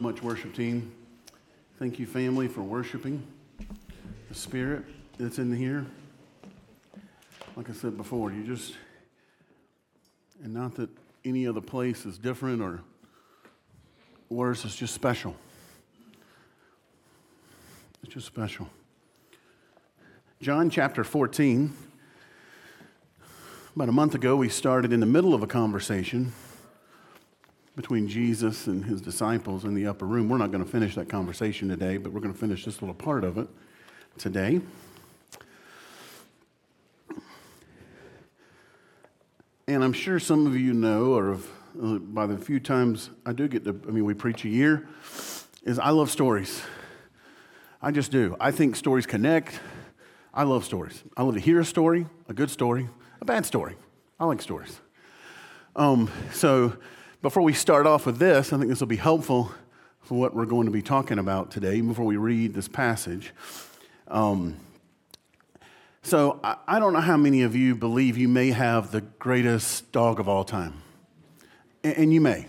much, worship team. Thank you, family, for worshiping the Spirit that's in here. Like I said before, you just, and not that any other place is different or worse, it's just special. It's just special. John chapter 14. About a month ago, we started in the middle of a conversation between Jesus and his disciples in the upper room. We're not going to finish that conversation today, but we're going to finish this little part of it today. And I'm sure some of you know, or have, uh, by the few times I do get to, I mean, we preach a year, is I love stories. I just do. I think stories connect. I love stories. I love to hear a story, a good story, a bad story. I like stories. Um, so, before we start off with this, I think this will be helpful for what we're going to be talking about today before we read this passage. Um, so, I, I don't know how many of you believe you may have the greatest dog of all time. And, and you may,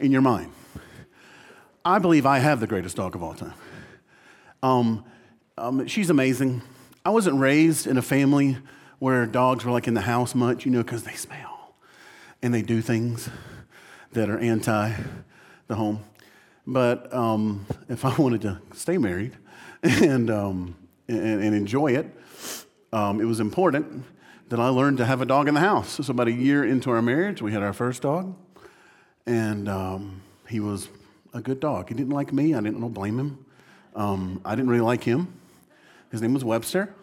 in your mind. I believe I have the greatest dog of all time. Um, um, she's amazing. I wasn't raised in a family where dogs were like in the house much, you know, because they smell and they do things that are anti the home. But um, if I wanted to stay married and, um, and, and, enjoy it, um, it was important that I learned to have a dog in the house. So, about a year into our marriage, we had our first dog, and um, he was a good dog. He didn't like me, I didn't blame him. Um, I didn't really like him. His name was Webster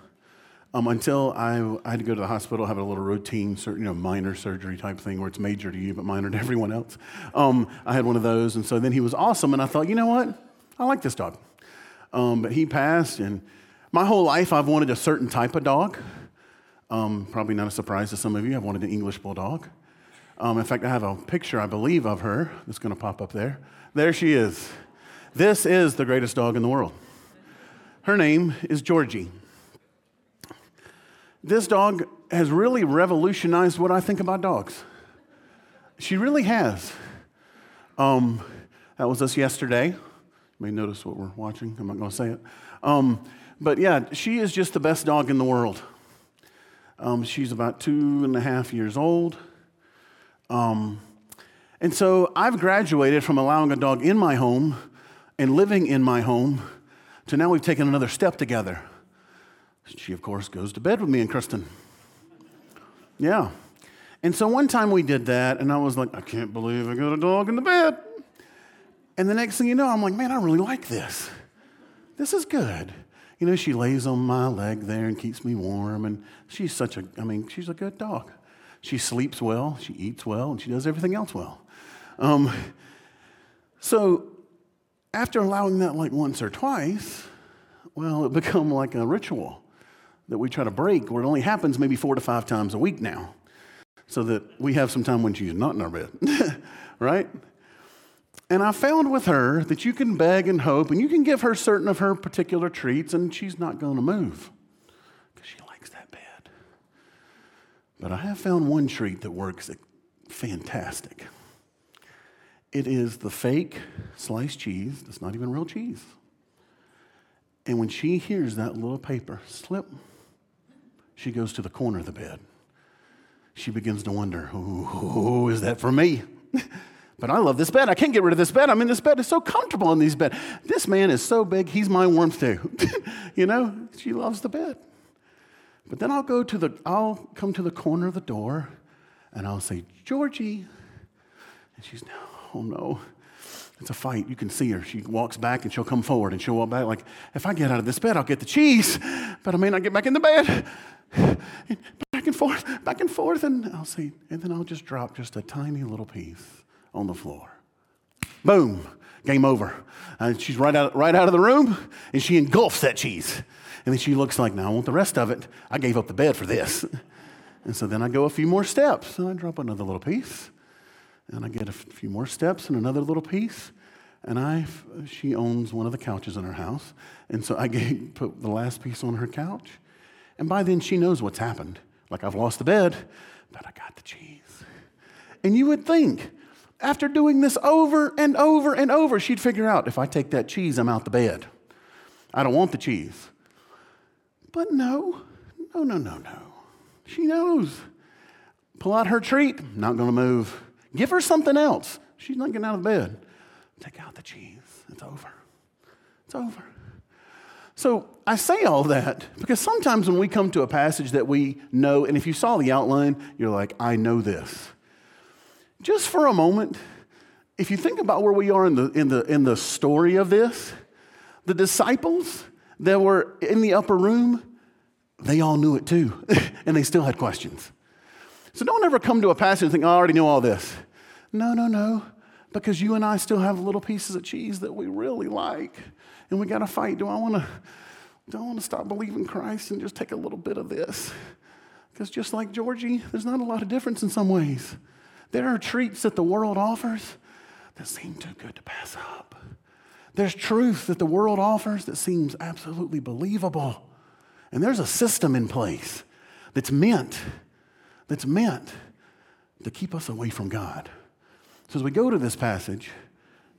um, until I, I, had to go to the hospital, have a little routine, you know, minor surgery type thing where it's major to you but minor to everyone else. Um, I had one of those, and so then he was awesome, and I thought, you know what? I like this dog. Um, but he passed, and my whole life I've wanted a certain type of dog. Um, probably not a surprise to some of you. I've wanted an English bulldog. Um, in fact, I have a picture, I believe, of her that's going to pop up there. There she is. This is the greatest dog in the world. Her name is Georgie. This dog has really revolutionized what I think about dogs. She really has. Um, that was us yesterday. You may notice what we're watching. I'm not going to say it. Um, but yeah, she is just the best dog in the world. Um, she's about two and a half years old. Um, and so I've graduated from allowing a dog in my home and living in my home to now we've taken another step together. She, of course, goes to bed with me and Kristen. Yeah. And so one time we did that, and I was like, I can't believe I got a dog in the bed. And the next thing you know, I'm like, man, I really like this. This is good. You know, she lays on my leg there and keeps me warm, and she's such a, I mean, she's a good dog. She sleeps well, she eats well, and she does everything else well. Um, so after allowing that like once or twice, well, it become like a ritual that we try to break where it only happens maybe four to five times a week now so that we have some time when she's not in our bed, right? And I found with her that you can beg and hope and you can give her certain of her particular treats and she's not going to move because she likes that bed. But I have found one treat that works fantastic. It is the fake sliced cheese that's not even real cheese. And when she hears that little paper slip, she goes to the corner of the bed. She begins to wonder, who is that for me? but I love this bed. I can't get rid of this bed. I'm in this bed. It's so comfortable in these bed. This man is so big, he's my warmth too. you know, she loves the bed. But then I'll go to the, I'll come to the corner of the door and I'll say, Georgie. And she's, oh no, it's a fight. You can see her. She walks back and she'll come forward and she'll walk back like, if I get out of this bed, I'll get the cheese, but I may not get back in the bed. Back and forth, back and forth. And I'll say, and then I'll just drop just a tiny little piece on the floor. Boom, game over. And she's right out, right out of the room and she engulfs that cheese. And then she looks like, now I want the rest of it. I gave up the bed for this. And so then I go a few more steps and I drop another little piece. And I get a few more steps and another little piece. And I, she owns one of the couches in her house. And so I put the last piece on her couch. And by then, she knows what's happened. Like, I've lost the bed, but I got the cheese. And you would think, after doing this over and over and over, she'd figure out if I take that cheese, I'm out the bed. I don't want the cheese. But no, no, no, no, no. She knows. Pull out her treat, not to move. Give her something else. She's not getting out of bed. Take out the cheese. It's over. It's over. So I say all that because sometimes when we come to a passage that we know, and if you saw the outline, you're like, I know this. Just for a moment, if you think about where we are in the, in the, in the story of this, the disciples that were in the upper room, they all knew it too, and they still had questions. So don't ever come to a passage and think, oh, I already know all this. No, no, no, because you and I still have little pieces of cheese that we really like, and we got to fight. Do I want to? Do I want to stop believing Christ and just take a little bit of this? Because just like Georgie, there's not a lot of difference in some ways. There are treats that the world offers that seem too good to pass up. There's truth that the world offers that seems absolutely believable. And there's a system in place that's meant, that's meant to keep us away from God. So as we go to this passage,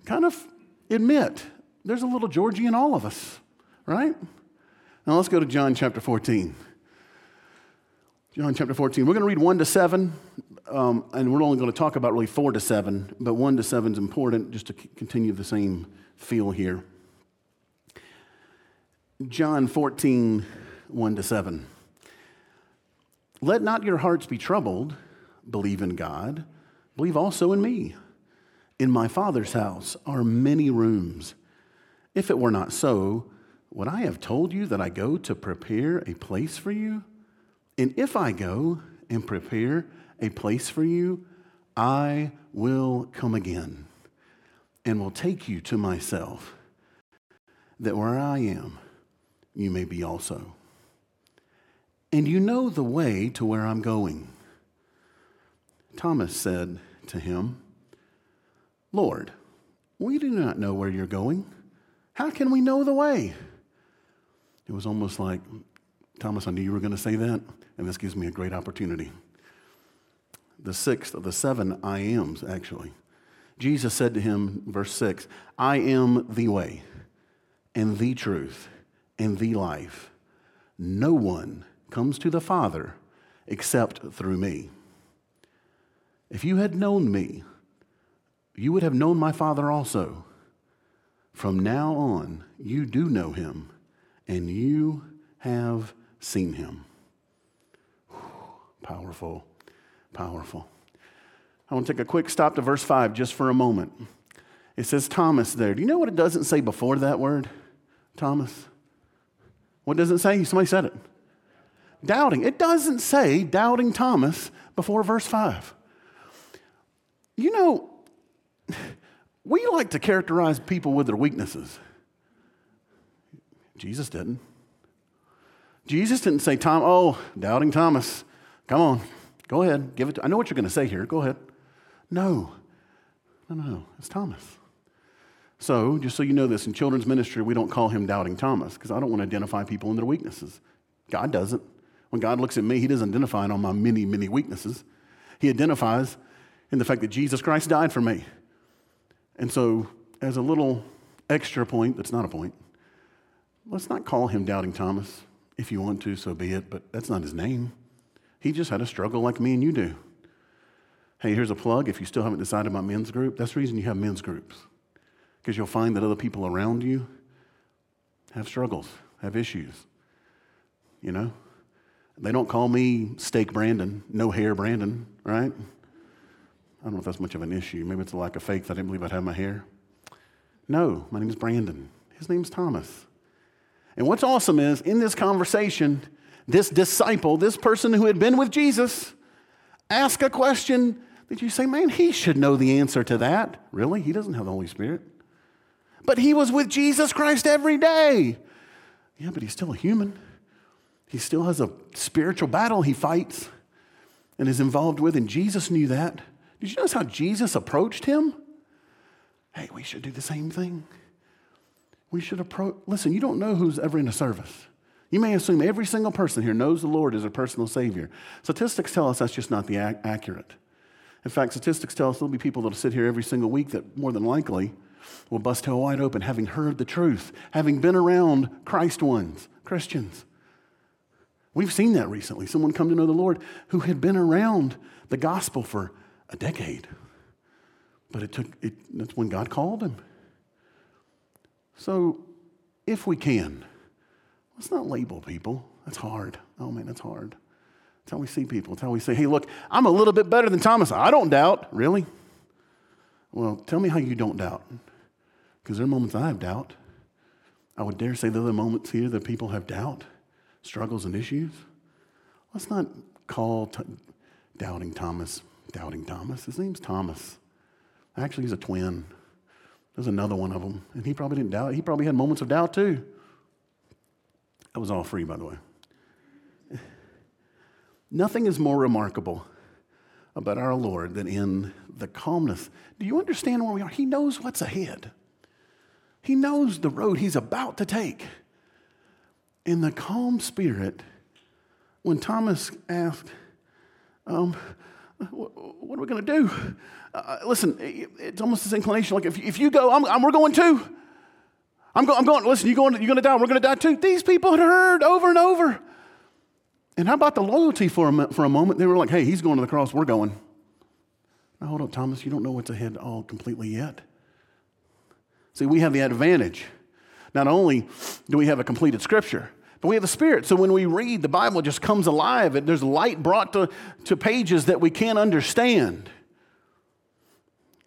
kind of admit there's a little Georgie in all of us, right? Now let's go to John chapter 14. John chapter 14. We're going to read 1 to 7, um, and we're only going to talk about really 4 to 7, but 1 to 7 is important just to continue the same feel here. John 14, 1 to 7. Let not your hearts be troubled. Believe in God. Believe also in me. In my Father's house are many rooms. If it were not so, would I have told you that I go to prepare a place for you? And if I go and prepare a place for you, I will come again and will take you to myself, that where I am, you may be also. And you know the way to where I'm going. Thomas said to him, Lord, we do not know where you're going. How can we know the way? It was almost like, Thomas, I knew you were going to say that, and this gives me a great opportunity. The sixth of the seven I ams, actually. Jesus said to him, verse 6, I am the way and the truth and the life. No one comes to the Father except through me. If you had known me, you would have known my Father also. From now on, you do know him, and you have seen him. Powerful, powerful. I want to take a quick stop to verse 5 just for a moment. It says Thomas there. Do you know what it doesn't say before that word? Thomas. What does it say? Somebody said it. Doubting. It doesn't say doubting Thomas before verse 5. You know, we like to characterize people with their weaknesses. Jesus didn't. Jesus didn't say, Tom, oh, doubting Thomas, come on, go ahead, give it. To, I know what you're going to say here. Go ahead. No, no, no, it's Thomas. So, just so you know this, in children's ministry, we don't call him doubting Thomas because I don't want to identify people in their weaknesses. God doesn't. When God looks at me, he doesn't identify on my many, many weaknesses. He identifies in the fact that Jesus Christ died for me. And so, as a little extra point, that's not a point, let's not call him doubting Thomas. If you want to, so be it, but that's not his name. He just had a struggle like me and you do. Hey, here's a plug. If you still haven't decided about men's group, that's the reason you have men's groups. Because you'll find that other people around you have struggles, have issues. You know? They don't call me steak Brandon, no hair Brandon, right? I don't know if that's much of an issue. Maybe it's a lack of faith. I didn't believe I'd have my hair. No, my name is Brandon. His name's Thomas. And what's awesome is in this conversation, this disciple, this person who had been with Jesus, ask a question that you say, man, he should know the answer to that. Really? He doesn't have the Holy Spirit. But he was with Jesus Christ every day. Yeah, but he's still a human. He still has a spiritual battle he fights and is involved with, and Jesus knew that. Did you notice how Jesus approached him? Hey, we should do the same thing. We should approach, listen, you don't know who's ever in a service. You may assume every single person here knows the Lord is a personal Savior. Statistics tell us that's just not the ac- accurate. In fact, statistics tell us there'll be people that'll sit here every single week that more than likely will bust hell wide open, having heard the truth, having been around Christ ones, Christians. We've seen that recently. Someone come to know the Lord who had been around the gospel for a decade. But it took, it, that's when God called him. So, if we can, let's not label people. That's hard. Oh man, that's hard. That's how we see people. That's how we say, hey, look, I'm a little bit better than Thomas. I don't doubt. Really? Well, tell me how you don't doubt. Because there are moments I have doubt. I would dare say there are moments here that people have doubt, struggles, and issues. Let's not call t- doubting Thomas doubting Thomas. His name's Thomas. Actually, he's a twin. There's another one of them. And he probably didn't doubt. He probably had moments of doubt too. That was all free, by the way. Nothing is more remarkable about our Lord than in the calmness. Do you understand where we are? He knows what's ahead, He knows the road He's about to take. In the calm spirit, when Thomas asked, um, what are we going to do? Uh, listen, it's almost this inclination like if, if you go, I'm, I'm, we're going too. I'm, go, I'm going, listen, you're going, you're going to die, we're going to die too. These people had heard over and over. And how about the loyalty for a, for a moment? They were like, hey, he's going to the cross, we're going. Now, hold up, Thomas, you don't know what's ahead all completely yet. See, we have the advantage. Not only do we have a completed scripture, but we have the Spirit. So when we read, the Bible just comes alive. And There's light brought to, to pages that we can't understand.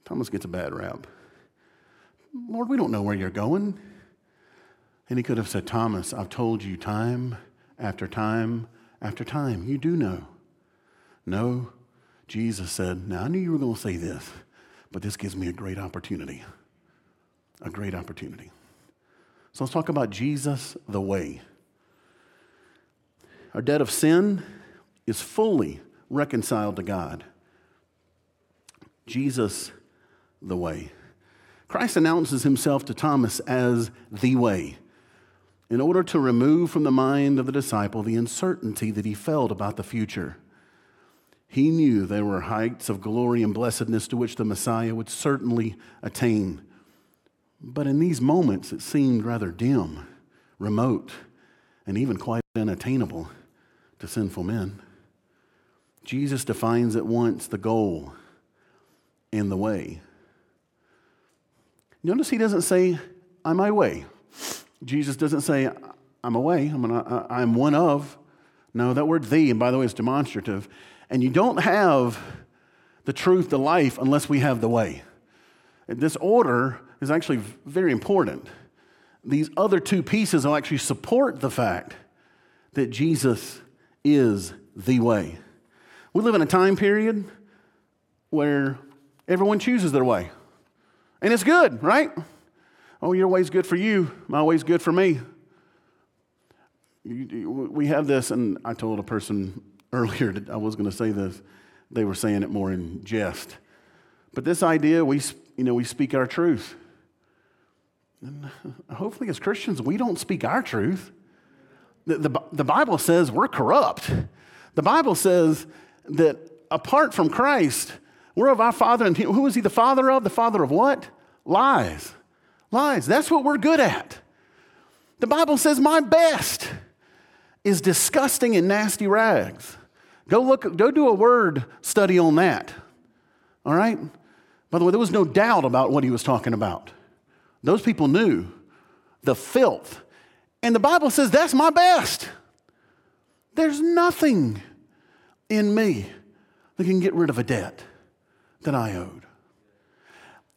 Thomas gets a bad rap. Lord, we don't know where you're going. And he could have said, Thomas, I've told you time after time after time. You do know. No, Jesus said, Now I knew you were going to say this, but this gives me a great opportunity. A great opportunity. So let's talk about Jesus the way. Our debt of sin is fully reconciled to God. Jesus the way. Christ announces himself to Thomas as the way in order to remove from the mind of the disciple the uncertainty that he felt about the future. He knew there were heights of glory and blessedness to which the Messiah would certainly attain. But in these moments, it seemed rather dim, remote, and even quite unattainable to sinful men. Jesus defines at once the goal and the way. Notice he doesn't say, I'm my way. Jesus doesn't say, I'm a way, I'm, an, I'm one of. No, that word the, and by the way, is demonstrative. And you don't have the truth, the life, unless we have the way. This order is actually very important. These other two pieces will actually support the fact that Jesus is the way. We live in a time period where everyone chooses their way. And it's good, right? Oh, your way's good for you, my way's good for me. We have this, and I told a person earlier that I was going to say this. They were saying it more in jest. But this idea, we, you know, we speak our truth. And hopefully, as Christians, we don't speak our truth. The, the, the Bible says we're corrupt. The Bible says that apart from Christ, we're of our father. And who is he the father of? The father of what? Lies. Lies. That's what we're good at. The Bible says my best is disgusting and nasty rags. Go look, go do a word study on that. All right? By the way, there was no doubt about what he was talking about. Those people knew the filth and the Bible says that's my best. There's nothing in me that can get rid of a debt that I owed.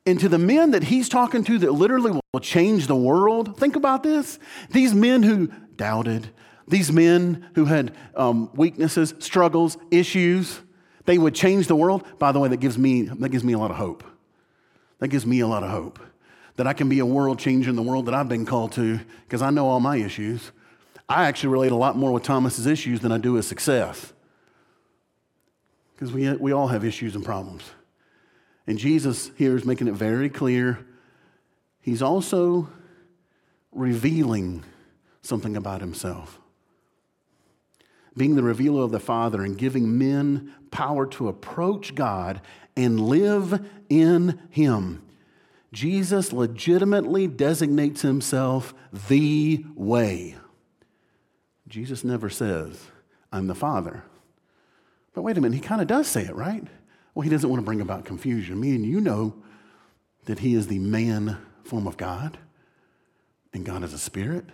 And to the men that he's talking to that literally will change the world, think about this. These men who doubted, these men who had um, weaknesses, struggles, issues, they would change the world. By the way, that gives me, that gives me a lot of hope. That gives me a lot of hope that I can be a world changer in the world that I've been called to because I know all my issues. I actually relate a lot more with Thomas's issues than I do his success because we, we all have issues and problems. And Jesus here is making it very clear. He's also revealing something about himself. being the revealer of the Father and giving men power to approach God and live in Him. Jesus legitimately designates himself the way. Jesus never says, I'm the Father. But wait a minute, he kind of does say it, right? Well, he doesn't want to bring about confusion. Me and you know that he is the man form of God, and God is a spirit.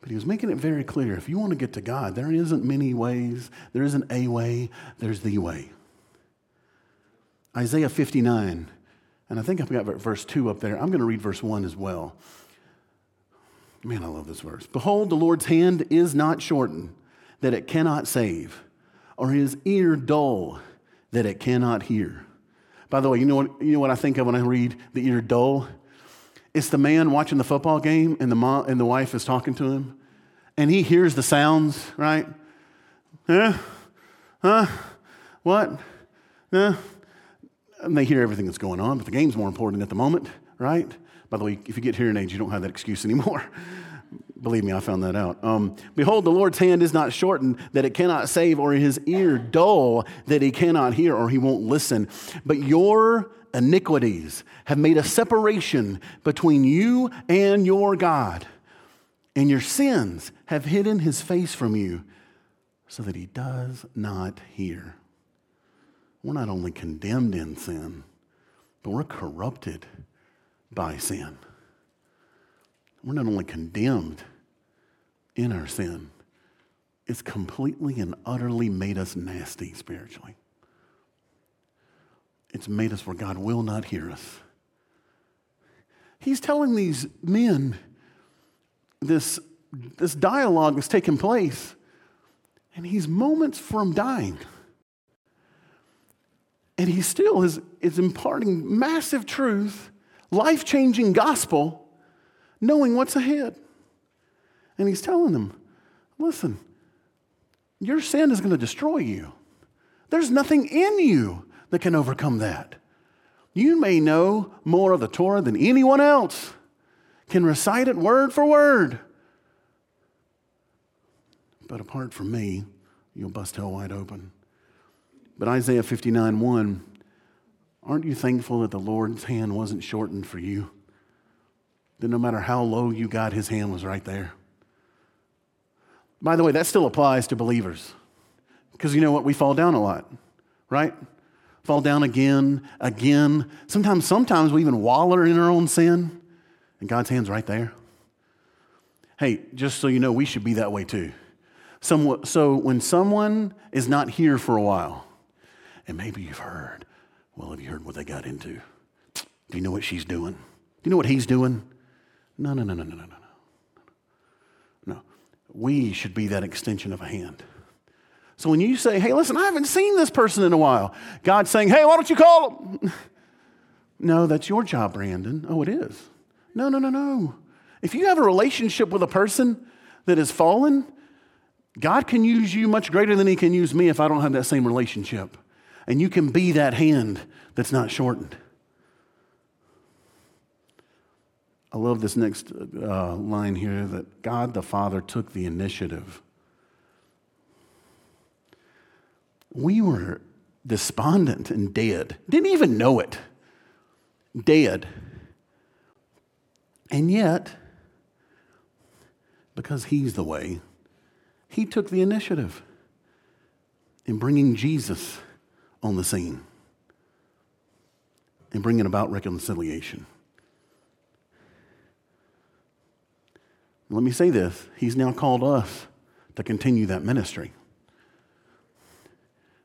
But he was making it very clear if you want to get to God, there isn't many ways, there isn't a way, there's the way. Isaiah 59, and I think I've got verse 2 up there. I'm going to read verse 1 as well. Man, I love this verse. Behold, the Lord's hand is not shortened, that it cannot save, or his ear dull, that it cannot hear. By the way, you know what, you know what I think of when I read the ear dull? It's the man watching the football game and the, mom, and the wife is talking to him, and he hears the sounds, right? Huh? Huh? What? Huh? And they hear everything that's going on, but the game's more important at the moment, right? By the way, if you get hearing aids, you don't have that excuse anymore. Believe me, I found that out. Um, Behold, the Lord's hand is not shortened that it cannot save, or his ear dull that he cannot hear, or he won't listen. But your iniquities have made a separation between you and your God, and your sins have hidden his face from you so that he does not hear. We're not only condemned in sin, but we're corrupted by sin. We're not only condemned in our sin, it's completely and utterly made us nasty spiritually. It's made us where God will not hear us. He's telling these men this, this dialogue is taking place, and he's moments from dying. And he still is, is imparting massive truth, life changing gospel, knowing what's ahead. And he's telling them, listen, your sin is going to destroy you. There's nothing in you that can overcome that. You may know more of the Torah than anyone else, can recite it word for word. But apart from me, you'll bust hell wide open. But Isaiah 59 1, aren't you thankful that the Lord's hand wasn't shortened for you? That no matter how low you got, his hand was right there. By the way, that still applies to believers. Because you know what? We fall down a lot, right? Fall down again, again. Sometimes, sometimes we even waller in our own sin, and God's hand's right there. Hey, just so you know, we should be that way too. Somewhat, so when someone is not here for a while, and maybe you've heard, well, have you heard what they got into? Do you know what she's doing? Do you know what he's doing? No, no, no, no, no, no, no. No. We should be that extension of a hand. So when you say, hey, listen, I haven't seen this person in a while, God's saying, hey, why don't you call them? no, that's your job, Brandon. Oh, it is. No, no, no, no. If you have a relationship with a person that has fallen, God can use you much greater than He can use me if I don't have that same relationship. And you can be that hand that's not shortened. I love this next uh, line here that God the Father took the initiative. We were despondent and dead, didn't even know it. Dead. And yet, because He's the way, He took the initiative in bringing Jesus on the scene and bringing about reconciliation. Let me say this He's now called us to continue that ministry.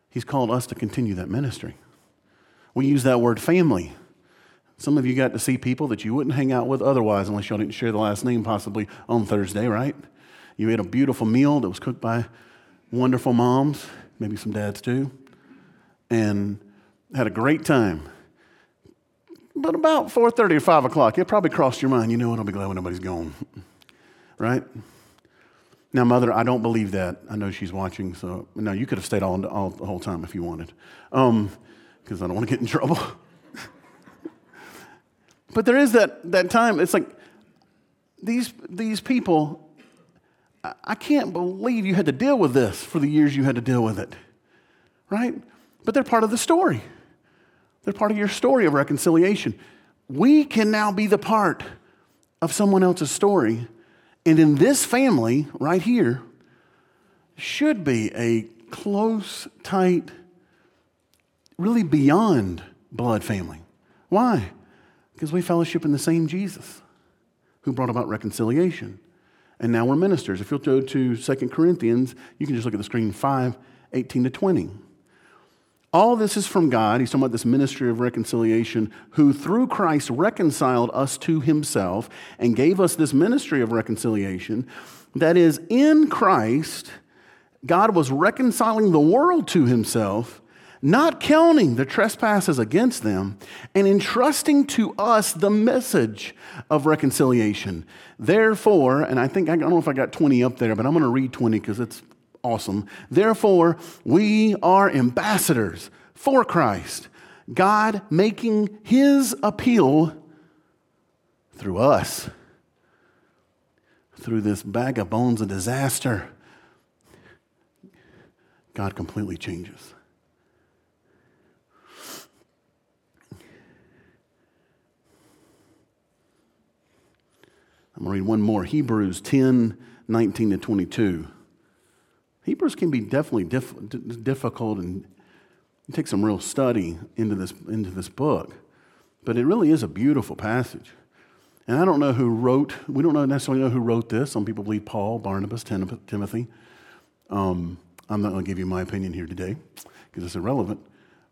He's called us to continue that ministry. We use that word family. Some of you got to see people that you wouldn't hang out with otherwise unless y'all didn't share the last name possibly on Thursday, right? You ate a beautiful meal that was cooked by wonderful moms, maybe some dads too and had a great time. But about 4.30 or 5 o'clock, it probably crossed your mind, you know what, I'll be glad when nobody's gone. right? Now, Mother, I don't believe that. I know she's watching, so no, you could have stayed all, all the whole time if you wanted, because um, I don't want to get in trouble. but there is that, that time, it's like these, these people, I can't believe you had to deal with this for the years you had to deal with it. Right? But they're part of the story. They're part of your story of reconciliation. We can now be the part of someone else's story. And in this family right here, should be a close, tight, really beyond blood family. Why? Because we fellowship in the same Jesus who brought about reconciliation. And now we're ministers. If you'll go to 2 Corinthians, you can just look at the screen 5, 18 to 20. All this is from God. He's talking about this ministry of reconciliation, who through Christ reconciled us to himself and gave us this ministry of reconciliation. That is, in Christ, God was reconciling the world to himself not counting the trespasses against them, and entrusting to us the message of reconciliation. Therefore, and I think, I don't know if I got 20 up there, but I'm going to read 20 because it's awesome. Therefore, we are ambassadors for Christ, God making his appeal through us, through this bag of bones of disaster. God completely changes. I'm going to read one more Hebrews 10 19 to 22. Hebrews can be definitely diff- difficult and take some real study into this, into this book, but it really is a beautiful passage. And I don't know who wrote, we don't necessarily know who wrote this. Some people believe Paul, Barnabas, Timothy. Um, I'm not going to give you my opinion here today because it's irrelevant.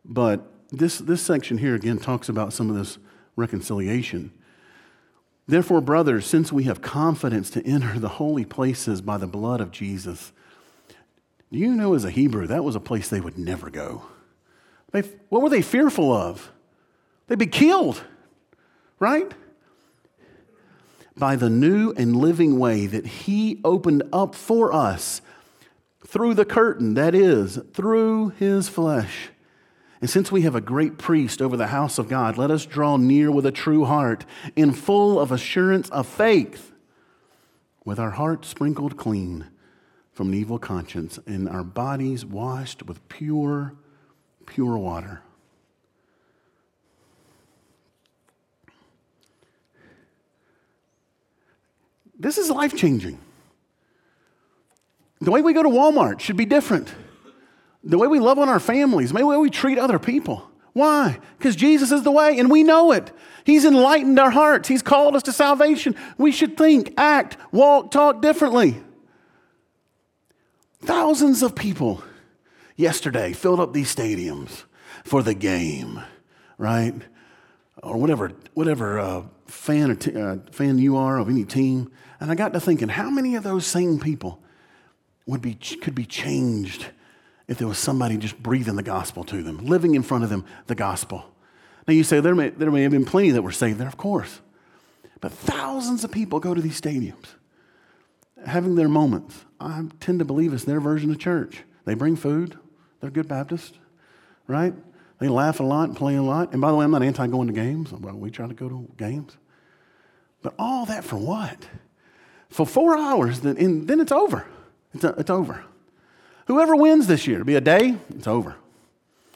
But this, this section here again talks about some of this reconciliation. Therefore, brothers, since we have confidence to enter the holy places by the blood of Jesus, do you know as a Hebrew, that was a place they would never go? They, what were they fearful of? They'd be killed, right? By the new and living way that He opened up for us through the curtain, that is, through His flesh. And since we have a great priest over the house of God, let us draw near with a true heart, in full of assurance of faith, with our hearts sprinkled clean from an evil conscience, and our bodies washed with pure, pure water. This is life changing. The way we go to Walmart should be different the way we love on our families, the way we treat other people. Why? Because Jesus is the way, and we know it. He's enlightened our hearts. He's called us to salvation. We should think, act, walk, talk differently. Thousands of people yesterday filled up these stadiums for the game, right? Or whatever, whatever uh, fan, t- uh, fan you are of any team. And I got to thinking, how many of those same people would be, could be changed if there was somebody just breathing the gospel to them, living in front of them the gospel. Now you say there may, there may have been plenty that were saved there, of course. But thousands of people go to these stadiums having their moments. I tend to believe it's their version of church. They bring food, they're good Baptists, right? They laugh a lot and play a lot. And by the way, I'm not anti going to games. Well, we try to go to games. But all that for what? For four hours, then, then it's over. It's, uh, it's over. Whoever wins this year, be a day, it's over.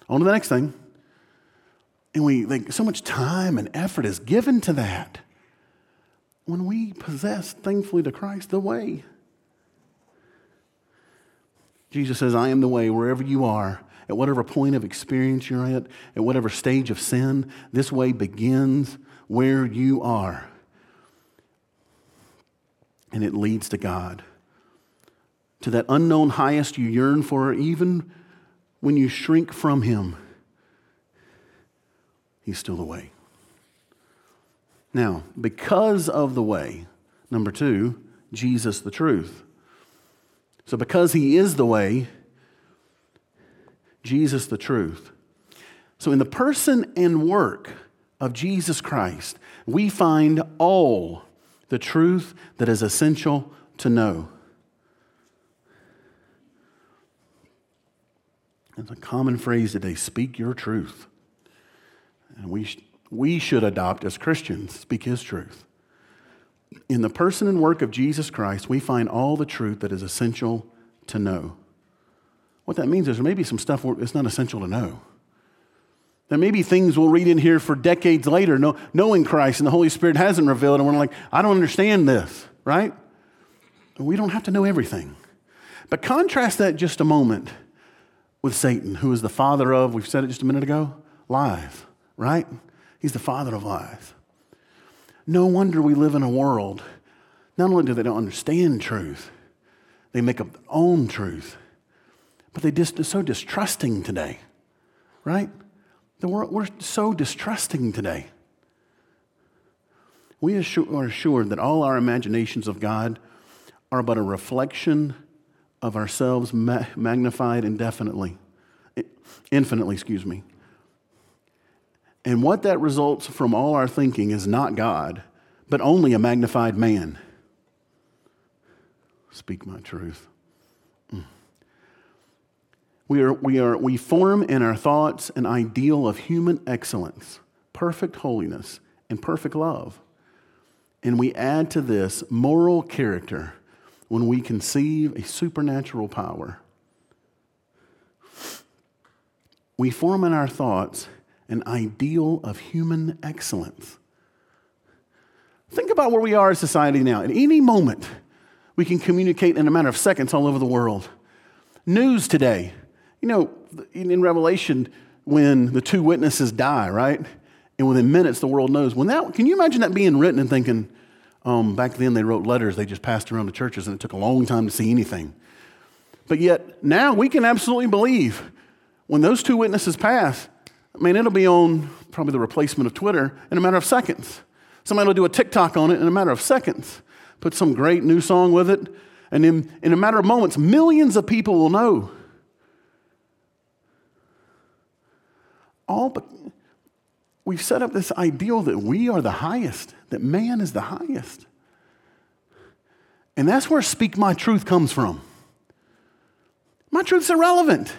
On to the next thing. And we think so much time and effort is given to that. When we possess, thankfully, to Christ, the way. Jesus says, I am the way wherever you are, at whatever point of experience you're at, at whatever stage of sin, this way begins where you are. And it leads to God to that unknown highest you yearn for, even when you shrink from Him, He's still the way. Now, because of the way, number two, Jesus the truth. So, because He is the way, Jesus the truth. So, in the person and work of Jesus Christ, we find all the truth that is essential to know. It's a common phrase today speak your truth. And we, we should adopt as Christians, speak His truth. In the person and work of Jesus Christ, we find all the truth that is essential to know. What that means is there may be some stuff it's not essential to know. There may be things we'll read in here for decades later, no knowing Christ and the Holy Spirit hasn't revealed, and we're like, I don't understand this, right? We don't have to know everything. But contrast that just a moment with Satan, who is the father of, we've said it just a minute ago, lies, right? He's the father of lies. No wonder we live in a world, not only do they don't understand truth, they make up their own truth, but they just are so distrusting today, right? The world, we're so distrusting today. We are assured that all our imaginations of God are but a reflection of ourselves magnified indefinitely, infinitely, excuse me. And what that results from all our thinking is not God, but only a magnified man. Speak my truth. Mm. We, are, we, are, we form in our thoughts an ideal of human excellence, perfect holiness, and perfect love. And we add to this moral character when we conceive a supernatural power. We form in our thoughts an ideal of human excellence. Think about where we are as society now. At any moment, we can communicate in a matter of seconds all over the world. News today. You know, in Revelation, when the two witnesses die, right? And within minutes, the world knows. When that, can you imagine that being written and thinking, um, back then they wrote letters, they just passed around the churches, and it took a long time to see anything. But yet, now we can absolutely believe when those two witnesses pass, I mean, it'll be on probably the replacement of Twitter in a matter of seconds. Somebody will do a TikTok on it in a matter of seconds, put some great new song with it, and in, in a matter of moments, millions of people will know. All but we've set up this ideal that we are the highest, that man is the highest. And that's where Speak My Truth comes from. My truth's irrelevant.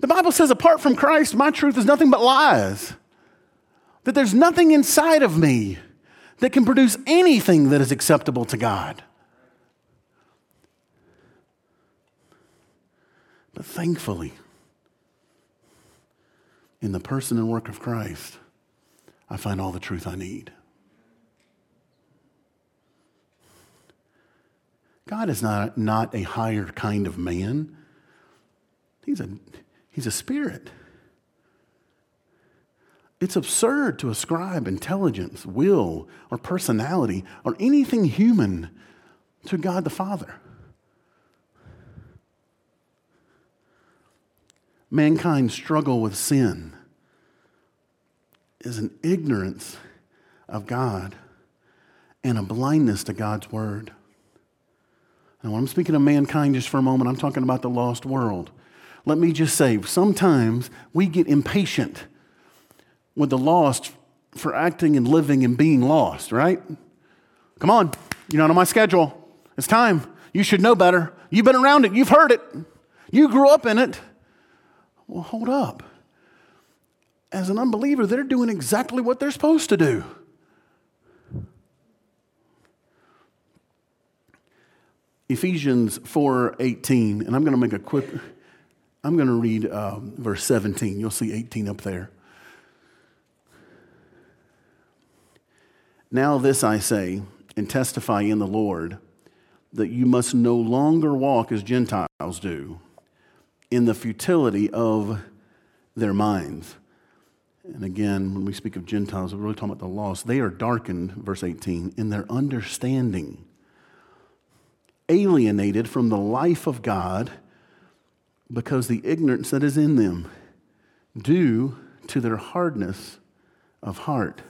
The Bible says, apart from Christ, my truth is nothing but lies. That there's nothing inside of me that can produce anything that is acceptable to God. But thankfully, in the person and work of Christ, I find all the truth I need. God is not, not a higher kind of man. He's a, He's a spirit. It's absurd to ascribe intelligence, will, or personality, or anything human to God the Father. Mankind's struggle with sin is an ignorance of God and a blindness to God's word. And when I'm speaking of mankind just for a moment, I'm talking about the lost world. Let me just say, sometimes we get impatient with the lost for acting and living and being lost, right? Come on, you're not on my schedule. It's time. You should know better. You've been around it, you've heard it, you grew up in it. Well, hold up. As an unbeliever, they're doing exactly what they're supposed to do. Ephesians 4:18, and I'm going to make a quick I'm going to read um, verse 17. You'll see 18 up there. Now, this I say and testify in the Lord that you must no longer walk as Gentiles do in the futility of their minds. And again, when we speak of Gentiles, we're really talking about the lost. They are darkened, verse 18, in their understanding, alienated from the life of God because the ignorance that is in them, due to their hardness of heart.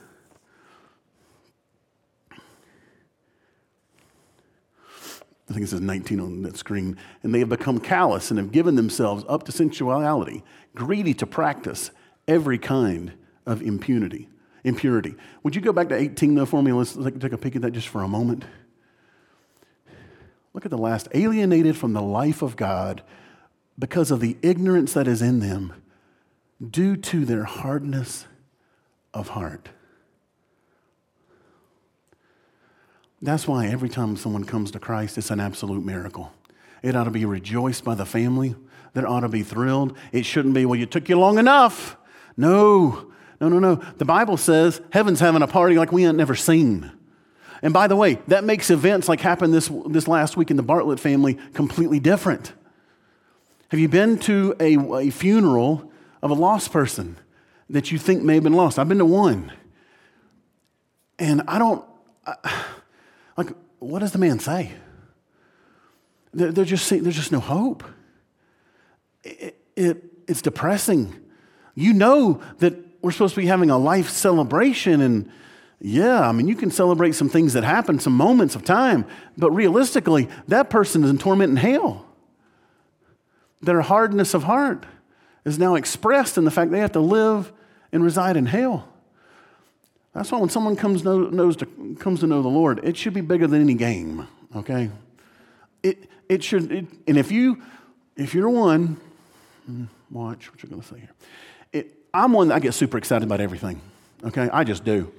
I think it says 19 on that screen. And they have become callous and have given themselves up to sensuality, greedy to practice every kind of impunity. Impurity. Would you go back to 18 though for me? Let's take a peek at that just for a moment. Look at the last alienated from the life of God because of the ignorance that is in them due to their hardness of heart. That's why every time someone comes to Christ, it's an absolute miracle. It ought to be rejoiced by the family. They ought to be thrilled. It shouldn't be, well, you took you long enough. No, no, no, no. The Bible says heaven's having a party like we ain't never seen. And by the way, that makes events like happened this, this last week in the Bartlett family completely different. Have you been to a, a funeral of a lost person that you think may have been lost? I've been to one. And I don't, I, like, what does the man say? There, there just, there's just no hope. It, it, it's depressing. You know that we're supposed to be having a life celebration, and yeah, I mean, you can celebrate some things that happen, some moments of time, but realistically, that person is in torment in hell. Their hardness of heart is now expressed in the fact they have to live and reside in hell. That's why when someone comes, know, knows to, comes to know the Lord, it should be bigger than any game, okay? It, it should, it, and if you, if you're one, hmm, watch what you're going to say here. It, I'm one that I get super excited about everything, okay? I just do.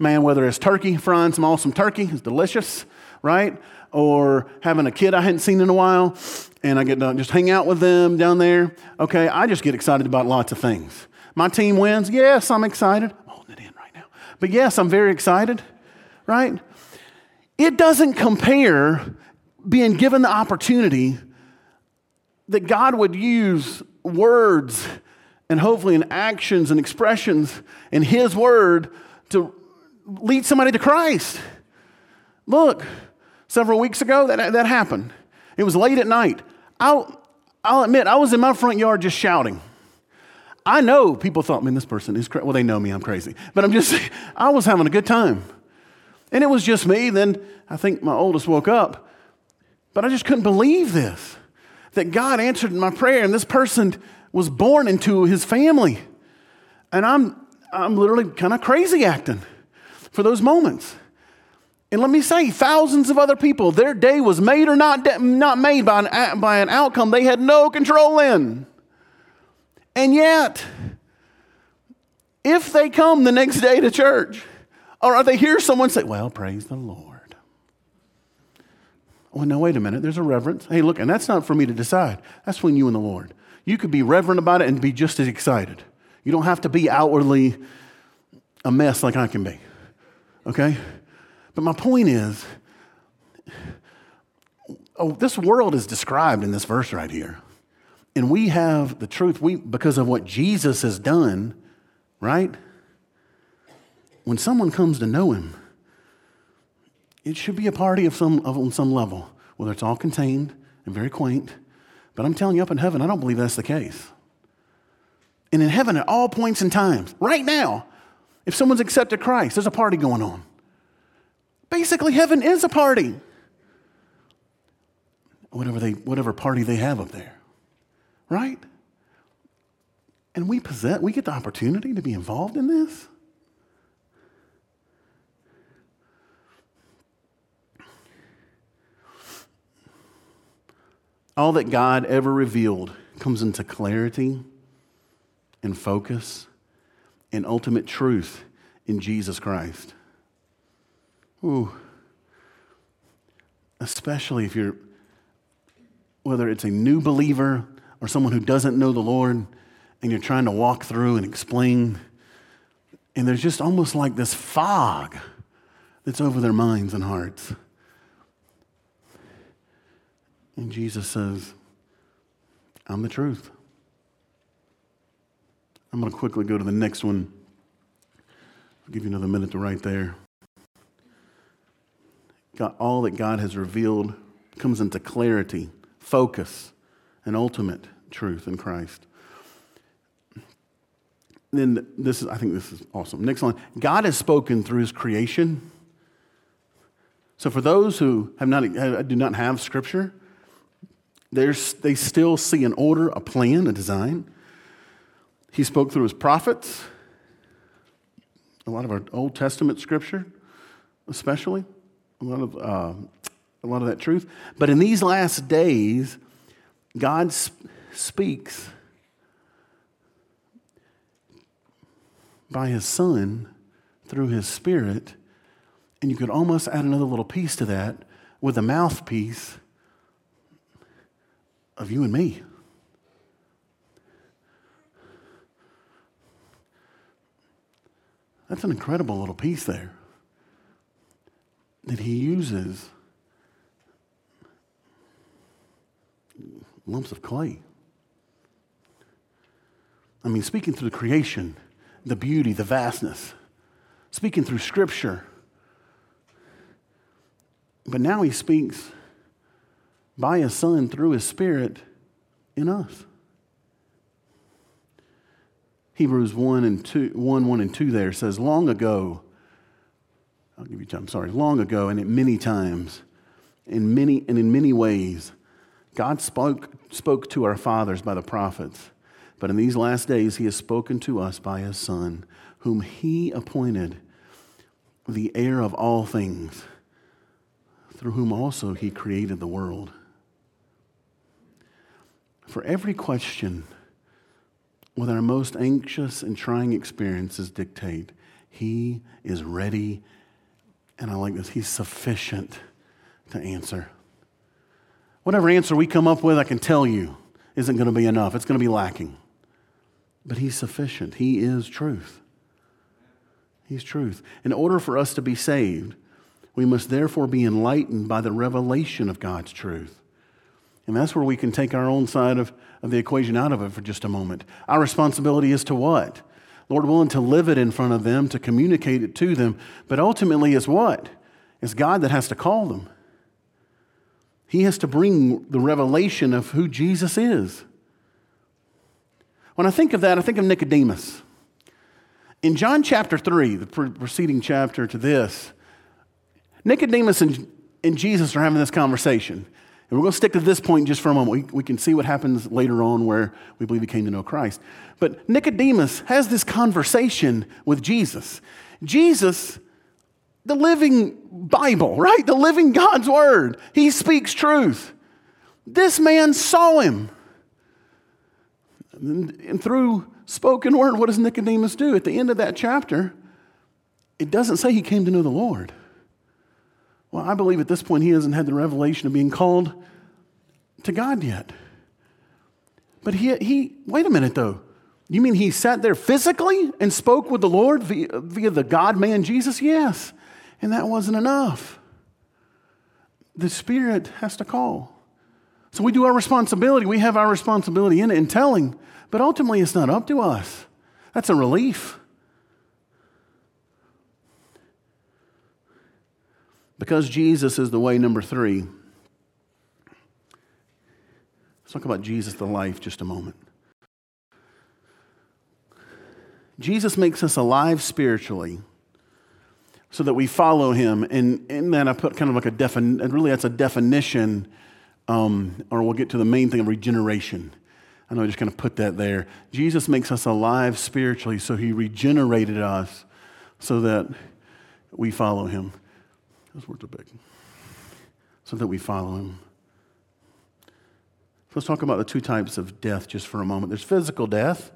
Man, whether it's turkey, frying some awesome turkey, it's delicious, right? Or having a kid I hadn't seen in a while, and I get to just hang out with them down there, okay? I just get excited about lots of things. My team wins, yes, I'm excited. I'm holding it in right now. But yes, I'm very excited, right? It doesn't compare being given the opportunity that God would use words and hopefully in actions and expressions in His Word to lead somebody to Christ. Look, several weeks ago that, that happened. It was late at night. I'll, I'll admit, I was in my front yard just shouting. I know people thought, man, this person is crazy. Well, they know me, I'm crazy. But I'm just, I was having a good time. And it was just me. Then I think my oldest woke up. But I just couldn't believe this that God answered my prayer and this person was born into his family. And I'm, I'm literally kind of crazy acting for those moments. And let me say, thousands of other people, their day was made or not, de- not made by an, by an outcome they had no control in. And yet, if they come the next day to church, or they hear someone say, Well, praise the Lord. Oh, no, wait a minute. There's a reverence. Hey, look, and that's not for me to decide. That's between you and the Lord. You could be reverent about it and be just as excited. You don't have to be outwardly a mess like I can be. Okay? But my point is, oh, this world is described in this verse right here and we have the truth we, because of what Jesus has done, right? When someone comes to know him, it should be a party of some, of, on some level, whether it's all contained and very quaint. But I'm telling you, up in heaven, I don't believe that's the case. And in heaven, at all points and times, right now, if someone's accepted Christ, there's a party going on. Basically, heaven is a party. Whatever, they, whatever party they have up there right? And we possess, we get the opportunity to be involved in this. All that God ever revealed comes into clarity and focus and ultimate truth in Jesus Christ. Ooh. Especially if you're, whether it's a new believer or someone who doesn't know the Lord and you're trying to walk through and explain, and there's just almost like this fog that's over their minds and hearts. And Jesus says, I'm the truth. I'm going to quickly go to the next one. I'll give you another minute to write there. God, all that God has revealed comes into clarity, focus, and ultimate truth in Christ. Then this is, I think this is awesome. Next line God has spoken through his creation. So for those who have not, uh, do not have scripture, they still see an order, a plan, a design. He spoke through his prophets, a lot of our Old Testament scripture, especially, a lot of, uh, a lot of that truth. But in these last days, God speaks by his Son through his Spirit And you could almost add another little piece to that with the mouthpiece of you and me. That's an incredible little piece there that he uses lumps of clay. I mean, speaking through the creation, the beauty, the vastness, speaking through scripture. But now he speaks by his son through his spirit in us. Hebrews 1 and 2, 1, 1 and 2 there says, Long ago, I'll give you time, sorry, long ago, and at many times, in many and in many ways, God spoke, spoke to our fathers by the prophets. But in these last days, he has spoken to us by his Son, whom he appointed the heir of all things, through whom also he created the world. For every question, what our most anxious and trying experiences dictate, he is ready, and I like this, he's sufficient to answer. Whatever answer we come up with, I can tell you, isn't going to be enough. It's going to be lacking. But He's sufficient. He is truth. He's truth. In order for us to be saved, we must therefore be enlightened by the revelation of God's truth. And that's where we can take our own side of, of the equation out of it for just a moment. Our responsibility is to what? Lord willing, to live it in front of them, to communicate it to them. But ultimately, it's what? It's God that has to call them. He has to bring the revelation of who Jesus is. When I think of that, I think of Nicodemus. In John chapter 3, the preceding chapter to this, Nicodemus and, and Jesus are having this conversation. And we're going to stick to this point just for a moment. We, we can see what happens later on where we believe he came to know Christ. But Nicodemus has this conversation with Jesus. Jesus the living Bible, right? The living God's Word. He speaks truth. This man saw him. And through spoken word, what does Nicodemus do? At the end of that chapter, it doesn't say he came to know the Lord. Well, I believe at this point he hasn't had the revelation of being called to God yet. But he, he wait a minute though. You mean he sat there physically and spoke with the Lord via, via the God man Jesus? Yes. And that wasn't enough. The Spirit has to call. So we do our responsibility. We have our responsibility in it in telling, but ultimately it's not up to us. That's a relief. Because Jesus is the way, number three. Let's talk about Jesus, the life, just a moment. Jesus makes us alive spiritually so that we follow him. And in that, I put kind of like a definition, really, that's a definition, um, or we'll get to the main thing of regeneration. I know I just kind of put that there. Jesus makes us alive spiritually, so he regenerated us so that we follow him. Those words are big. So that we follow him. So Let's talk about the two types of death just for a moment. There's physical death,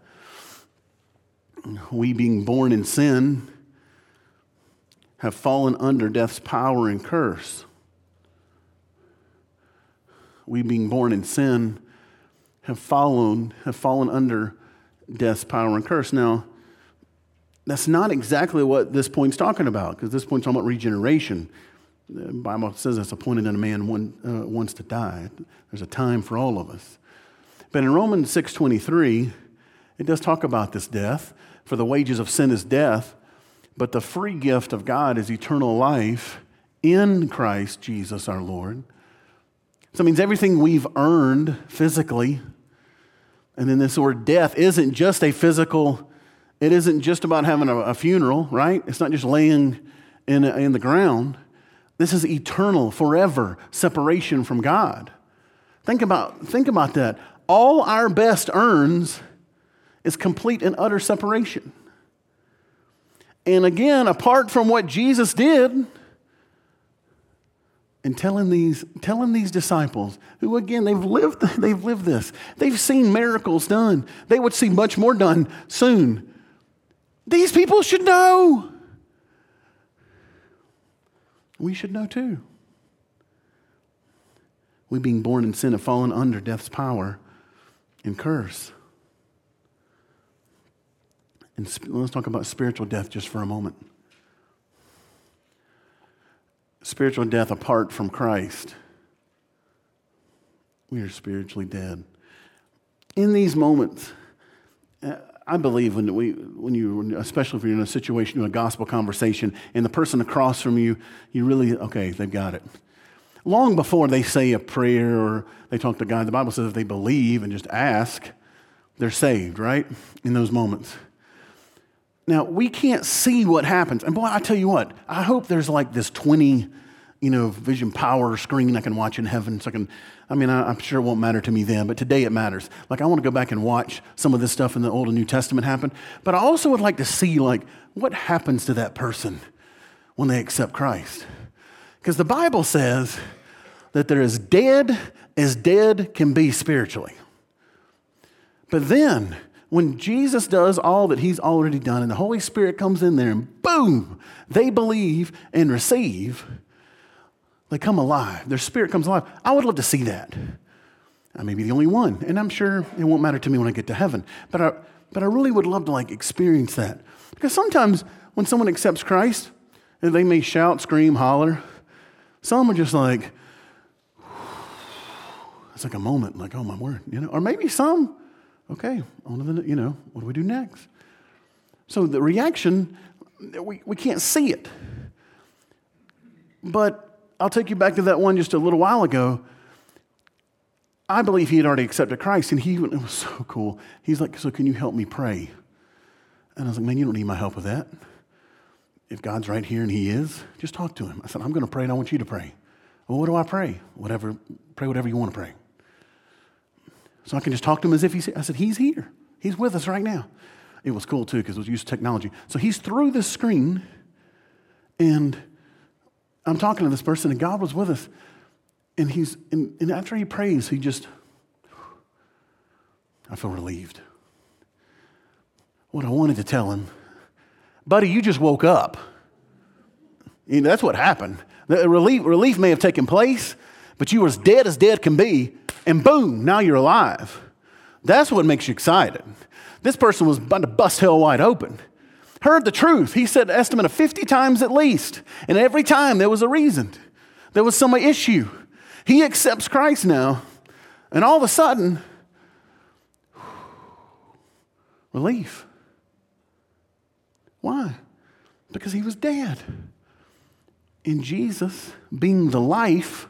we being born in sin have fallen under death's power and curse. We, being born in sin, have fallen, have fallen under death's power and curse. Now, that's not exactly what this point's talking about, because this point's talking about regeneration. The Bible says it's appointed in a man one, uh, wants to die. There's a time for all of us. But in Romans 6.23, it does talk about this death. For the wages of sin is death, but the free gift of God is eternal life in Christ Jesus our Lord. So it means everything we've earned physically, and then this word death isn't just a physical, it isn't just about having a, a funeral, right? It's not just laying in, in the ground. This is eternal, forever separation from God. Think about, think about that. All our best earns is complete and utter separation. And again, apart from what Jesus did, and telling these, telling these disciples, who again, they've lived, they've lived this, they've seen miracles done, they would see much more done soon. These people should know. We should know too. We, being born in sin, have fallen under death's power and curse. And let's talk about spiritual death just for a moment. Spiritual death apart from Christ. We are spiritually dead. In these moments, uh, I believe when we, when you, especially if you're in a situation, in a gospel conversation, and the person across from you, you really, okay, they've got it. Long before they say a prayer or they talk to God, the Bible says if they believe and just ask, they're saved, right? In those moments. Now, we can't see what happens. And boy, I tell you what, I hope there's like this 20, you know, vision power screen I can watch in heaven. So I can, I mean, I, am sure it won't matter to me then, but today it matters. Like, I want to go back and watch some of this stuff in the Old and New Testament happen. But I also would like to see, like, what happens to that person when they accept Christ. Because the Bible says that they're as dead as dead can be spiritually. But then, when Jesus does all that he's already done and the Holy Spirit comes in there and boom, they believe and receive, they come alive. Their spirit comes alive. I would love to see that. I may be the only one, and I'm sure it won't matter to me when I get to heaven. But I, but I really would love to like experience that. Because sometimes when someone accepts Christ, they may shout, scream, holler. Some are just like, it's like a moment, like, oh my word, you know. Or maybe some Okay, on to the, you know, what do we do next? So the reaction, we, we can't see it. But I'll take you back to that one just a little while ago. I believe he had already accepted Christ, and he it was so cool. He's like, So can you help me pray? And I was like, Man, you don't need my help with that. If God's right here and he is, just talk to him. I said, I'm going to pray and I want you to pray. Well, what do I pray? Whatever, pray whatever you want to pray. So I can just talk to him as if he's, I said, he's here. He's with us right now. It was cool too because it was used technology. So he's through this screen and I'm talking to this person and God was with us. And he's, and, and after he prays, he just, I feel relieved. What I wanted to tell him, buddy, you just woke up. You know, that's what happened. The relief, relief may have taken place, but you were as dead as dead can be and boom, now you're alive. That's what makes you excited. This person was about to bust hell wide open. Heard the truth. He said estimate of 50 times at least. And every time there was a reason. There was some issue. He accepts Christ now. And all of a sudden, relief. Why? Because he was dead. And Jesus, being the life,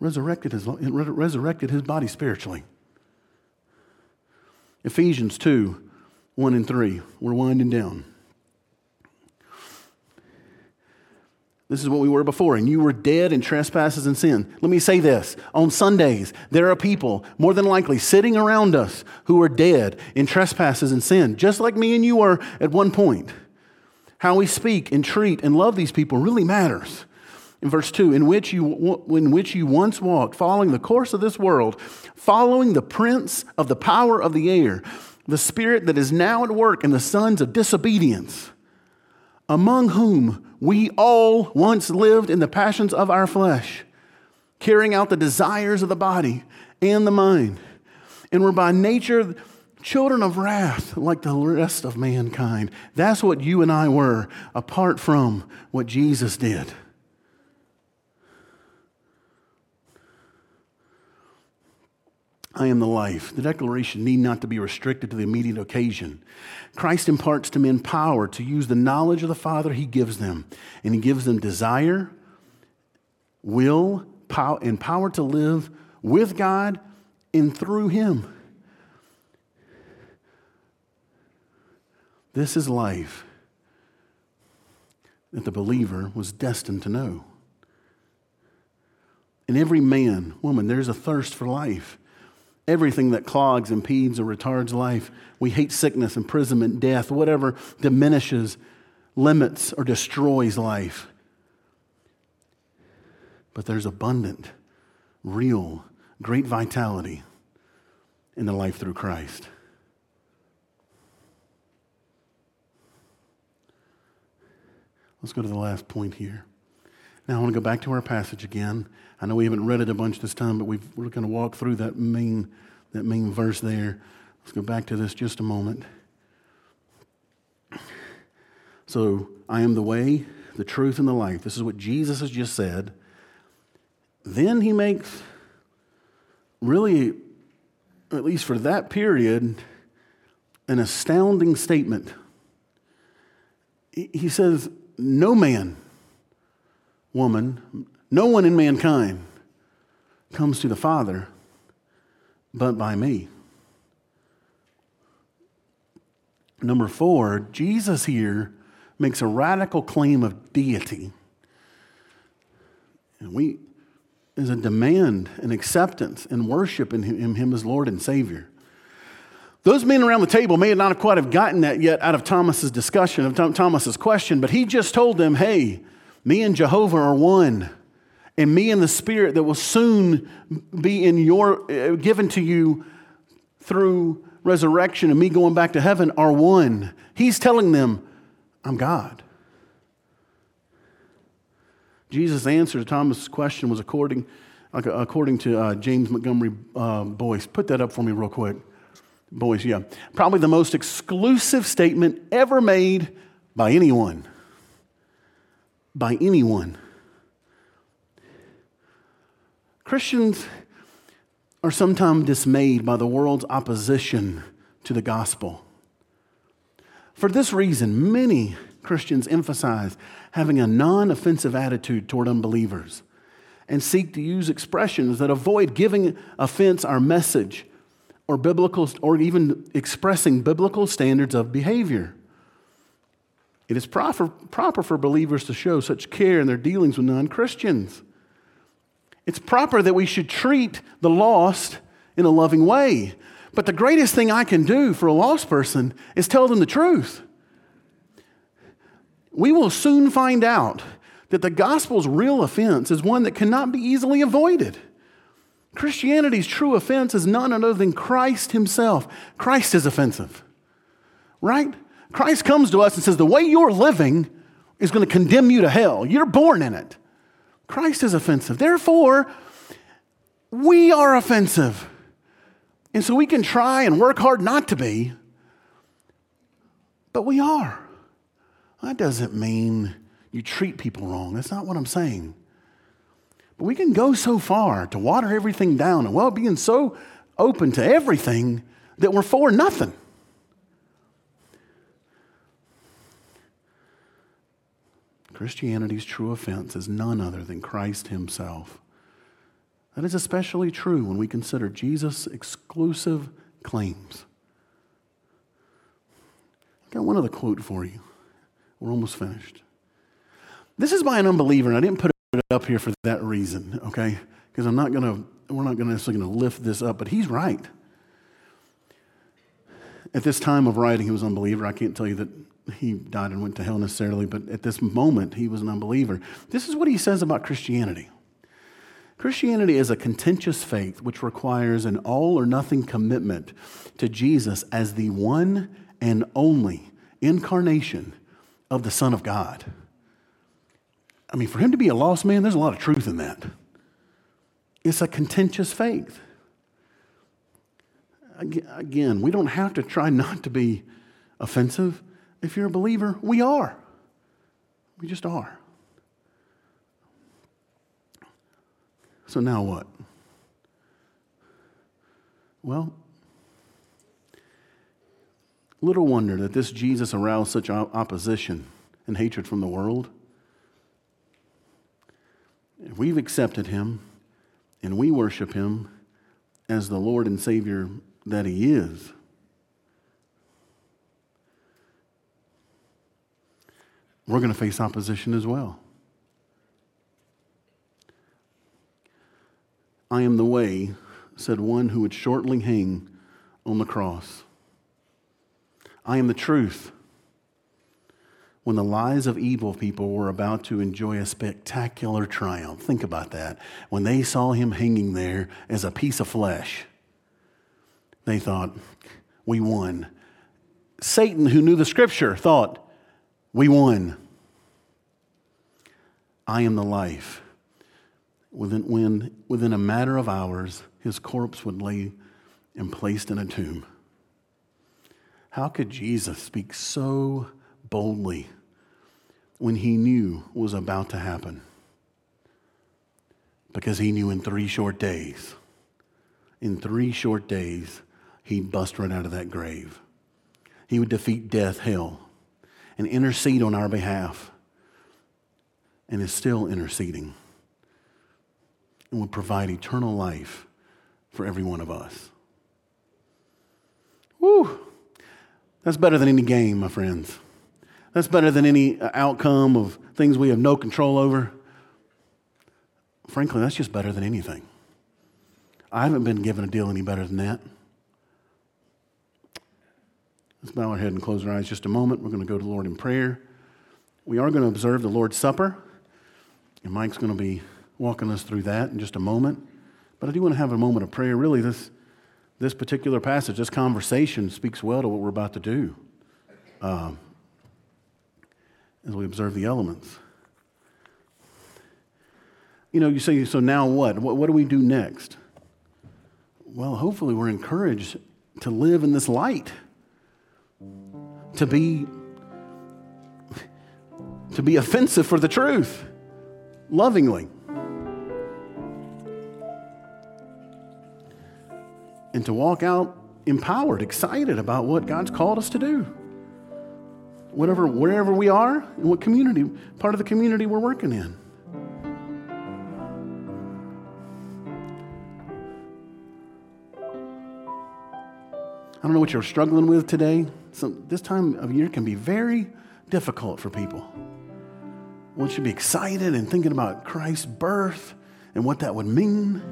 resurrected his, resurrected his body spiritually. Ephesians 2 1 and 3. We're winding down. This is what we were before, and you were dead in trespasses and sin. Let me say this on Sundays, there are people, more than likely, sitting around us who are dead in trespasses and sin, just like me and you were at one point. How we speak and treat and love these people really matters in verse 2 in which you in which you once walked following the course of this world following the prince of the power of the air the spirit that is now at work in the sons of disobedience among whom we all once lived in the passions of our flesh carrying out the desires of the body and the mind and were by nature children of wrath like the rest of mankind. That's what you and I were apart from what Jesus did I am the life. The declaration need not to be restricted to the immediate occasion. Christ imparts to men power to use the knowledge of the Father he gives them, and he gives them desire, will, power, and power to live with God and through him. This is life that the believer was destined to know. In every man, woman, there's a thirst for life everything that clogs, impedes, or retards life. We hate sickness, imprisonment, death, whatever diminishes, limits, or destroys life. But there's abundant, real, great vitality in the life through Christ. Let's go to the last point here. Now, I want to go back to our passage again. I know we haven't read it a bunch this time, but we are going to walk through that main, that main verse there. Let's go back to this just a moment. So, I am the way, the truth, and the life. This is what Jesus has just said. Then he makes, really, at least for that period, an astounding statement. He says, No man, woman, no one in mankind comes to the Father but by me. Number four, Jesus here makes a radical claim of deity. And we, is a demand and acceptance and worship in him, him as Lord and Savior. Those men around the table may not have quite have gotten that yet out of Thomas's discussion, of Thomas's question, but he just told them, hey, me and Jehovah are one. And me and the Spirit that will soon be in your, uh, given to you through resurrection and me going back to heaven are one. He's telling them, I'm God. Jesus' answer to Thomas' question was according, according to uh, James Montgomery uh, Boice. Put that up for me, real quick. Boice, yeah. Probably the most exclusive statement ever made by anyone. By anyone. Christians are sometimes dismayed by the world's opposition to the gospel. For this reason, many Christians emphasize having a non offensive attitude toward unbelievers and seek to use expressions that avoid giving offense our message or biblical or even expressing biblical standards of behavior. It is proper, proper for believers to show such care in their dealings with non Christians. It's proper that we should treat the lost in a loving way. But the greatest thing I can do for a lost person is tell them the truth. We will soon find out that the gospel's real offense is one that cannot be easily avoided. Christianity's true offense is none other than Christ Himself. Christ is offensive, right? Christ comes to us and says, The way you're living is going to condemn you to hell. You're born in it. Christ is offensive. Therefore, we are offensive. And so we can try and work hard not to be, but we are. That doesn't mean you treat people wrong. That's not what I'm saying. But we can go so far to water everything down and well being so open to everything that we're for nothing. Christianity's true offense is none other than Christ Himself. That is especially true when we consider Jesus' exclusive claims. I got one other quote for you. We're almost finished. This is by an unbeliever, and I didn't put it up here for that reason, okay? Because I'm not to, we're not to necessarily to lift this up, but he's right. At this time of writing, he was an unbeliever. I can't tell you that he died and went to hell necessarily, but at this moment, he was an unbeliever. This is what he says about Christianity. Christianity is a contentious faith which requires an all or nothing commitment to Jesus as the one and only incarnation of the Son of God. I mean, for him to be a lost man, there's a lot of truth in that. It's a contentious faith. Again, we don't have to try not to be offensive. If you're a believer, we are. We just are. So now what? Well, little wonder that this Jesus aroused such opposition and hatred from the world. If we've accepted him and we worship him as the Lord and Savior that he is, we're going to face opposition as well. I am the way, said one who would shortly hang on the cross. I am the truth. When the lies of evil people were about to enjoy a spectacular triumph, think about that. When they saw him hanging there as a piece of flesh, they thought, We won. Satan, who knew the scripture, thought, we won. I am the life. Within, when, within a matter of hours, his corpse would lay and placed in a tomb. How could Jesus speak so boldly when he knew was about to happen? Because he knew in three short days, in three short days, he'd bust right out of that grave. He would defeat death, hell, and intercede on our behalf, and is still interceding, and would provide eternal life for every one of us. Woo! That's better than any game, my friends. That's better than any uh, outcome of things we have no control over. Frankly, that's just better than anything. I haven't been given a deal any better than that. Let's bow our head and close our eyes just a moment. We're going to go to the Lord in prayer. We are going to observe the Lord's Supper, and Mike's going to be walking us through that in just a moment. But I do want to have a moment of prayer. Really, this this particular passage, this conversation speaks well to what we're about to do um, as we observe the elements. You know, you say, so now what? what? What do we do next? Well, hopefully, we're encouraged to live in this light, to be, to be offensive for the truth, lovingly. and to walk out empowered, excited about what God's called us to do. Whatever, wherever we are, and what community, part of the community we're working in. I don't know what you're struggling with today. So this time of year can be very difficult for people. One should be excited and thinking about Christ's birth and what that would mean.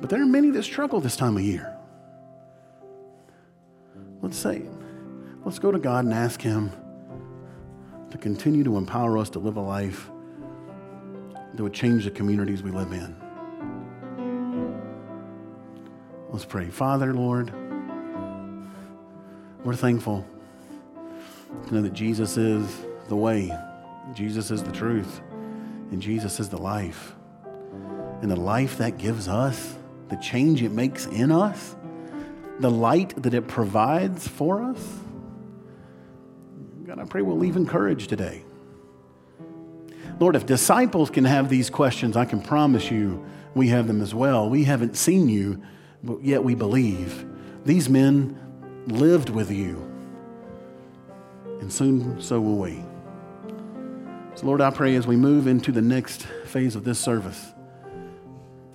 But there are many that struggle this time of year. Let's say, let's go to God and ask Him to continue to empower us to live a life that would change the communities we live in. Let's pray. Father, Lord, we're thankful to know that Jesus is the way, Jesus is the truth, and Jesus is the life. And the life that gives us the change it makes in us, the light that it provides for us. God, I pray we'll leave encouraged today. Lord, if disciples can have these questions, I can promise you we have them as well. We haven't seen you, but yet we believe. These men lived with you, and soon so will we. So, Lord, I pray as we move into the next phase of this service,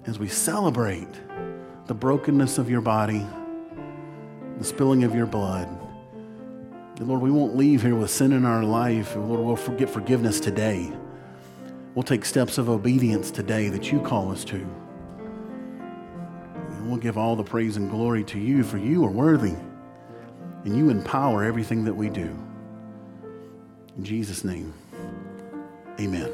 as we celebrate the brokenness of your body, the spilling of your blood. And Lord, we won't leave here with sin in our life. Lord, we'll get forgiveness today. We'll take steps of obedience today that you call us to. And we'll give all the praise and glory to you, for you are worthy. And you empower everything that we do. In Jesus' name, amen.